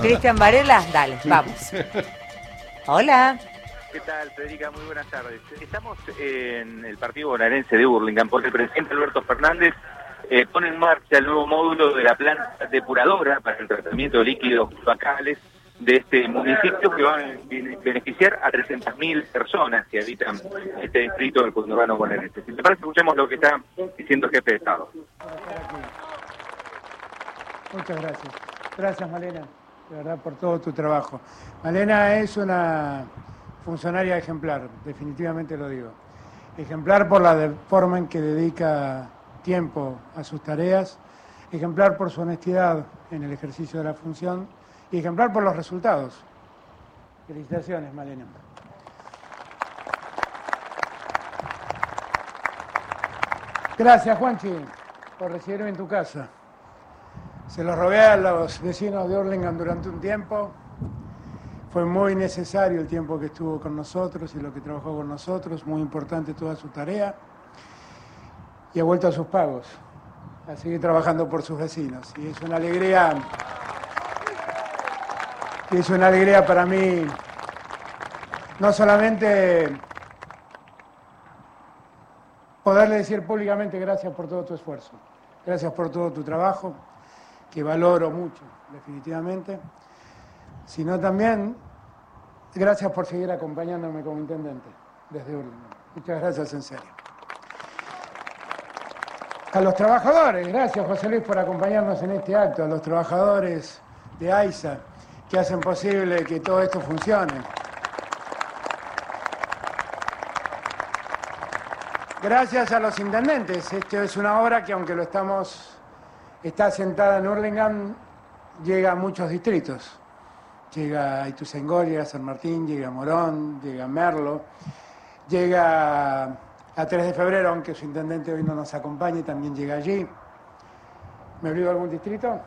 Cristian Varela, dale, vamos. Hola. ¿Qué tal, Federica? Muy buenas tardes. Estamos en el partido bonaerense de Burlingame porque el presidente Alberto Fernández eh, pone en marcha el nuevo módulo de la planta depuradora para el tratamiento de líquidos fecales de este municipio que va a beneficiar a 300.000 personas que habitan este distrito del conurbano bonaerense. Si te parece, escuchemos lo que está diciendo el jefe de Estado. Muchas gracias. Gracias, Malena, de verdad, por todo tu trabajo. Malena es una funcionaria ejemplar, definitivamente lo digo. Ejemplar por la forma en que dedica tiempo a sus tareas, ejemplar por su honestidad en el ejercicio de la función y ejemplar por los resultados. Felicitaciones, Malena. Gracias, Juanchi, por recibirme en tu casa. Se lo robé a los vecinos de Orlingham durante un tiempo. Fue muy necesario el tiempo que estuvo con nosotros y lo que trabajó con nosotros, muy importante toda su tarea. Y ha vuelto a sus pagos, a seguir trabajando por sus vecinos. Y es una alegría y es una alegría para mí no solamente poderle decir públicamente gracias por todo tu esfuerzo, gracias por todo tu trabajo, que valoro mucho, definitivamente, sino también gracias por seguir acompañándome como intendente desde Urlingan. Muchas gracias, en serio. A los trabajadores, gracias José Luis por acompañarnos en este acto, a los trabajadores de AISA, que hacen posible que todo esto funcione. Gracias a los intendentes. Esto es una obra que aunque lo estamos, está sentada en Hurlingham, llega a muchos distritos. Llega a Ituzaingó, llega a San Martín, llega a Morón, llega a Merlo, llega a 3 de febrero, aunque su intendente hoy no nos acompañe, también llega allí. ¿Me olvido algún distrito?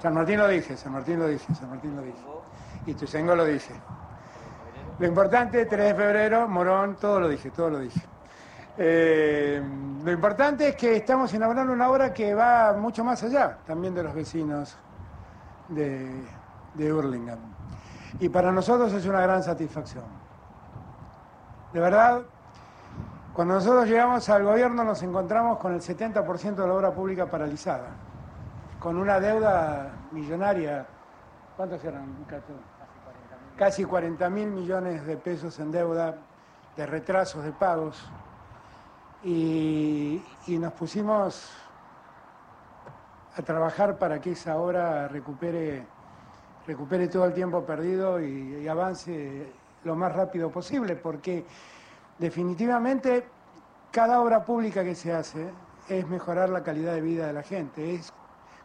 San Martín lo dije, San Martín lo dije, San Martín lo dije. Tucengo lo dije. Lo importante, 3 de febrero, Morón, todo lo dije, todo lo dije. Eh, lo importante es que estamos inaugurando una obra que va mucho más allá también de los vecinos de, de. Y para nosotros es una gran satisfacción. De verdad, cuando nosotros llegamos al gobierno nos encontramos con el 70% de la obra pública paralizada con una deuda millonaria. ¿Cuántos eran? Casi 40 mil millones de pesos en deuda, de retrasos de pagos. Y, nos pusimos a trabajar para que esa obra recupere, recupere todo el tiempo perdido y, avance lo más rápido posible, porque definitivamente cada obra pública que se hace es mejorar la calidad de vida de la gente, es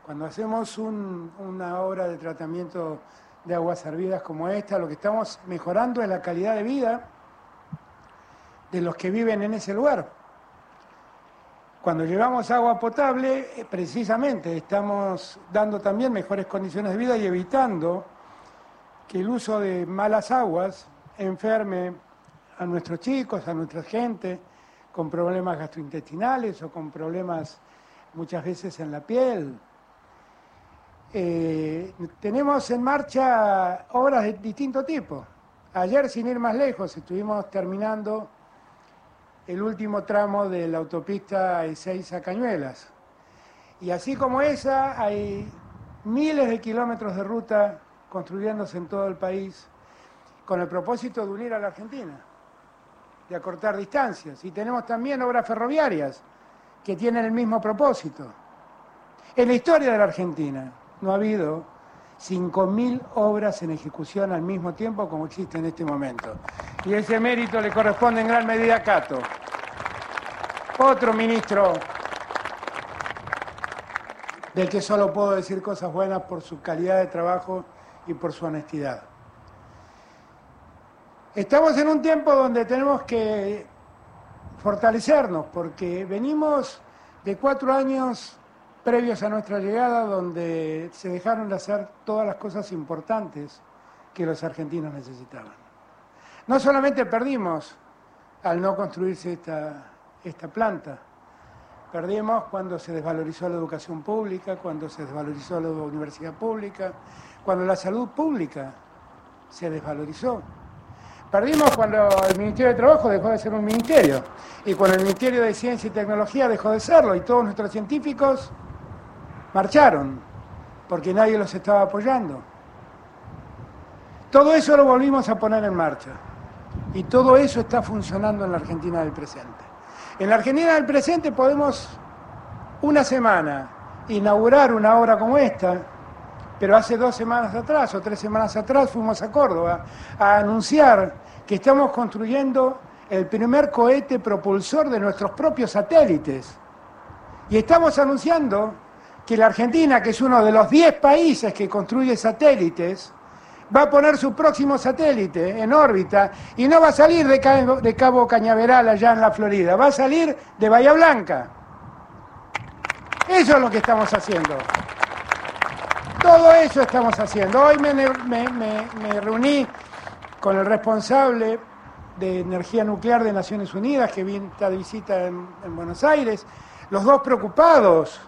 cuando hacemos una obra de tratamiento de aguas servidas como esta, lo que estamos mejorando es la calidad de vida de los que viven en ese lugar. Cuando llevamos agua potable, eh, precisamente estamos dando también mejores condiciones de vida y evitando que el uso de malas aguas enferme a nuestros chicos, a nuestra gente, con problemas gastrointestinales o con problemas muchas veces en la piel, eh, tenemos en marcha obras de distinto tipo. Ayer, sin ir más lejos, estuvimos terminando el último tramo de la autopista E6 a Cañuelas. Y así como esa, hay miles de kilómetros de ruta construyéndose en todo el país con el propósito de unir a la Argentina, de acortar distancias. Y tenemos también obras ferroviarias que tienen el mismo propósito. En la historia de la Argentina, no ha habido 5.000 obras en ejecución al mismo tiempo como existe en este momento. Y ese mérito le corresponde en gran medida a Cato. Otro ministro del que solo puedo decir cosas buenas por su calidad de trabajo y por su honestidad. Estamos en un tiempo donde tenemos que fortalecernos porque venimos de cuatro años previos a nuestra llegada, donde se dejaron de hacer todas las cosas importantes que los argentinos necesitaban. No solamente perdimos al no construirse esta, esta planta, Perdimos cuando se desvalorizó la educación pública, cuando se desvalorizó la universidad pública, cuando la salud pública se desvalorizó. Perdimos cuando el Ministerio de Trabajo dejó de ser un ministerio y cuando el Ministerio de Ciencia y Tecnología dejó de serlo y todos nuestros científicos marcharon porque nadie los estaba apoyando. Todo eso lo volvimos a poner en marcha y todo eso está funcionando en la Argentina del presente. En la Argentina del presente podemos una semana inaugurar una obra como esta, pero hace dos semanas atrás o tres semanas atrás fuimos a Córdoba a anunciar que estamos construyendo el primer cohete propulsor de nuestros propios satélites. Y estamos anunciando que la Argentina, que es uno de los diez países que construye satélites, va a poner su próximo satélite en órbita y no va a salir de Cabo, de Cañaveral allá en la Florida, va a salir de Bahía Blanca. Eso es lo que estamos haciendo. Todo eso estamos haciendo. Hoy me, reuní con el responsable de energía nuclear de Naciones Unidas, que viene esta visita en, en Buenos Aires, los dos preocupados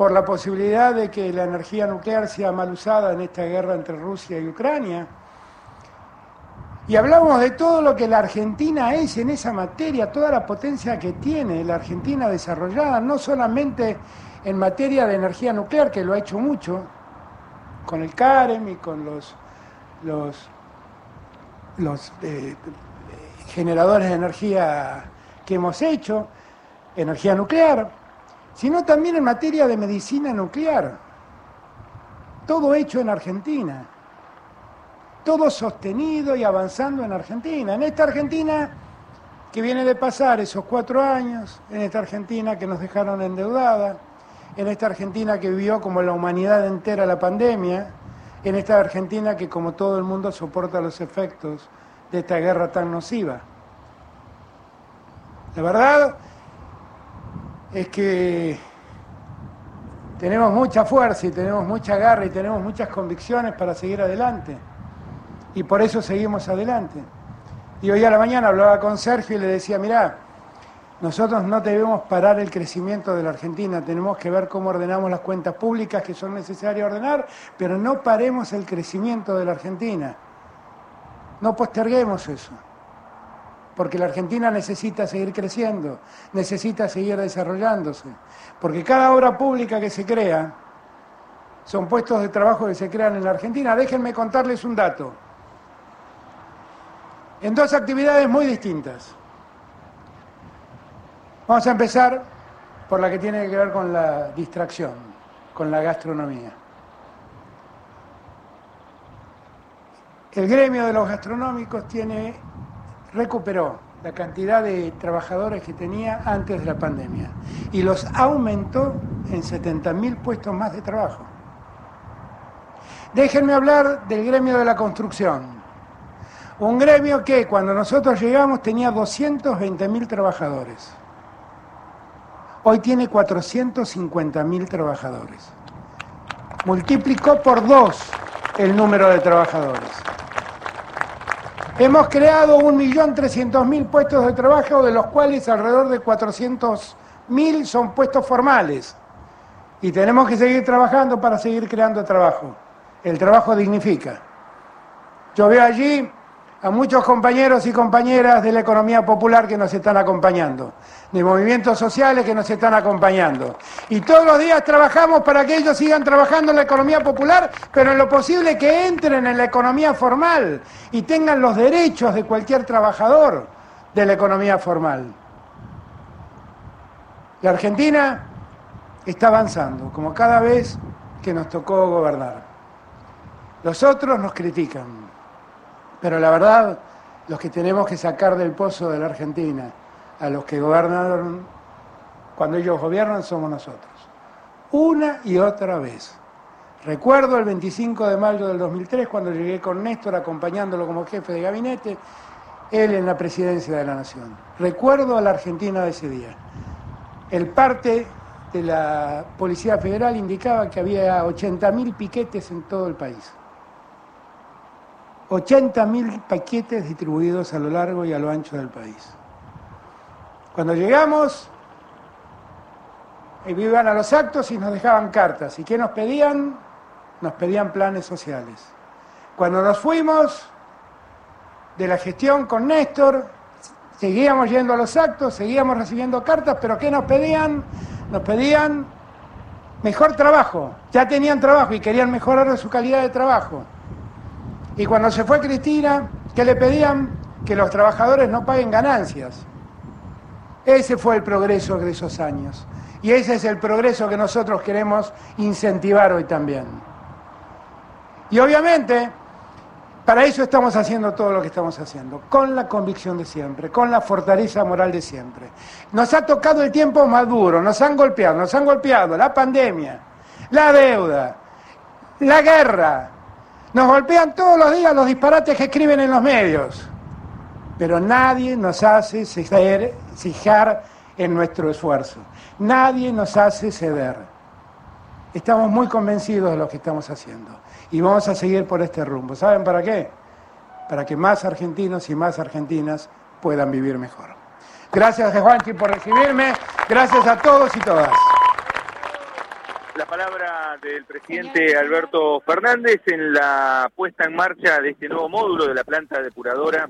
por la posibilidad de que la energía nuclear sea mal usada en esta guerra entre Rusia y Ucrania. Y hablamos de todo lo que la Argentina es en esa materia, toda la potencia que tiene la Argentina desarrollada, no solamente en materia de energía nuclear, que lo ha hecho mucho, con el CAREM y con los, los, eh, generadores de energía que hemos hecho, energía nuclear, sino también en materia de medicina nuclear. Todo hecho en Argentina. Todo sostenido y avanzando en Argentina. En esta Argentina que viene de pasar esos cuatro años, en esta Argentina que nos dejaron endeudada, en esta Argentina que vivió como la humanidad entera la pandemia, en esta Argentina que como todo el mundo soporta los efectos de esta guerra tan nociva. La verdad es que tenemos mucha fuerza y tenemos mucha garra y tenemos muchas convicciones para seguir adelante. Y por eso seguimos adelante. Y hoy a la mañana hablaba con Sergio y le decía, mirá, nosotros no debemos parar el crecimiento de la Argentina, tenemos que ver cómo ordenamos las cuentas públicas que son necesarias ordenar, pero no paremos el crecimiento de la Argentina. No posterguemos eso porque la Argentina necesita seguir creciendo, necesita seguir desarrollándose, porque cada obra pública que se crea son puestos de trabajo que se crean en la Argentina. Déjenme contarles un dato. En dos actividades muy distintas. Vamos a empezar por la que tiene que ver con la distracción, con la gastronomía. El gremio de los gastronómicos tiene recuperó la cantidad de trabajadores que tenía antes de la pandemia y los aumentó en 70.000 puestos más de trabajo. Déjenme hablar del gremio de la construcción. Un gremio que cuando nosotros llegamos tenía 220.000 trabajadores. Hoy tiene 450.000 trabajadores. Multiplicó por dos el número de trabajadores. Hemos creado 1.300.000 puestos de trabajo, de los cuales alrededor de 400.000 son puestos formales. Y tenemos que seguir trabajando para seguir creando trabajo. El trabajo dignifica. Yo veo allí a muchos compañeros y compañeras de la economía popular que nos están acompañando, de movimientos sociales que nos están acompañando. Y todos los días trabajamos para que ellos sigan trabajando en la economía popular, pero en lo posible que entren en la economía formal y tengan los derechos de cualquier trabajador de la economía formal. La Argentina está avanzando, como cada vez que nos tocó gobernar. Los otros nos critican, pero la verdad, los que tenemos que sacar del pozo de la Argentina, a los que gobernaron, cuando ellos gobiernan, somos nosotros. Una y otra vez. Recuerdo el 25 de mayo del 2003, cuando llegué con Néstor acompañándolo como jefe de gabinete, él en la presidencia de la Nación. Recuerdo a la Argentina de ese día. El parte de la Policía Federal indicaba que había 80.000 piquetes en todo el país. 80.000 paquetes distribuidos a lo largo y a lo ancho del país. Cuando llegamos, iban a los actos y nos dejaban cartas. ¿Y qué nos pedían? Nos pedían planes sociales. Cuando nos fuimos de la gestión con Néstor, seguíamos yendo a los actos, seguíamos recibiendo cartas, pero ¿qué nos pedían? Nos pedían mejor trabajo. Ya tenían trabajo y querían mejorar su calidad de trabajo. Y cuando se fue Cristina, ¿qué le pedían? Que los trabajadores no paguen ganancias. Ese fue el progreso de esos años. Y ese es el progreso que nosotros queremos incentivar hoy también. Y obviamente, para eso estamos haciendo todo lo que estamos haciendo, con la convicción de siempre, con la fortaleza moral de siempre. Nos ha tocado el tiempo más duro, nos han golpeado, nos han golpeado la pandemia, la deuda, la guerra. Nos golpean todos los días los disparates que escriben en los medios pero nadie nos hace ceder, fijar en nuestro esfuerzo. Nadie nos hace ceder. Estamos muy convencidos de lo que estamos haciendo y vamos a seguir por este rumbo. ¿Saben para qué? Para que más argentinos y más argentinas puedan vivir mejor. Gracias, Juanchi, por recibirme. Gracias a todos y todas palabra del presidente Alberto Fernández en la puesta en marcha de este nuevo módulo de la planta depuradora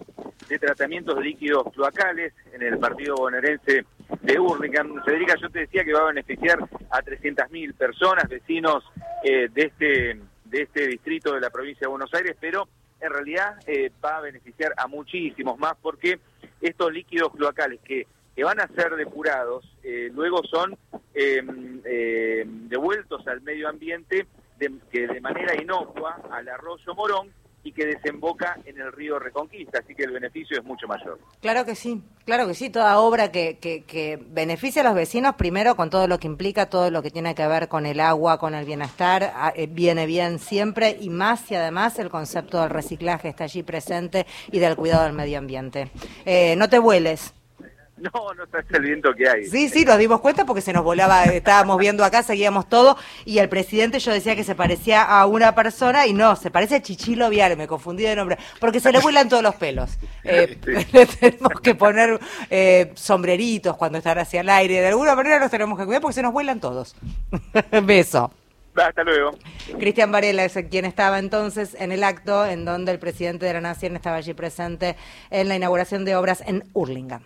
de tratamientos de líquidos cloacales en el partido bonaerense de Hurlingham. Federica, yo te decía que va a beneficiar a 300.000 personas, vecinos eh, de, este, de este distrito de la provincia de Buenos Aires, pero en realidad eh, va a beneficiar a muchísimos más porque estos líquidos cloacales que que van a ser depurados, eh, luego son eh, devueltos al medio ambiente de, que de manera inocua al arroyo Morón y que desemboca en el río Reconquista, así que el beneficio es mucho mayor. Claro que sí, claro que sí, toda obra que, que, beneficia a los vecinos, primero con todo lo que implica, todo lo que tiene que ver con el agua, con el bienestar, eh, viene bien siempre y más y además el concepto del reciclaje está allí presente y del cuidado del medio ambiente. no te vueles, No, no está el viento que hay. Sí, sí, nos dimos cuenta porque se nos volaba, estábamos viendo acá, seguíamos todo, y el presidente yo decía que se parecía a una persona, y no, se parece a Chichilo Viale, me confundí de nombre, porque se le vuelan todos los pelos. Eh, tenemos que poner eh, sombreritos cuando están hacia el aire, de alguna manera nos tenemos que cuidar porque se nos vuelan todos. Beso. Hasta luego. Cristian Varela es quien estaba entonces en el acto en donde el presidente de la Nación estaba allí presente en la inauguración de obras en Hurlingham.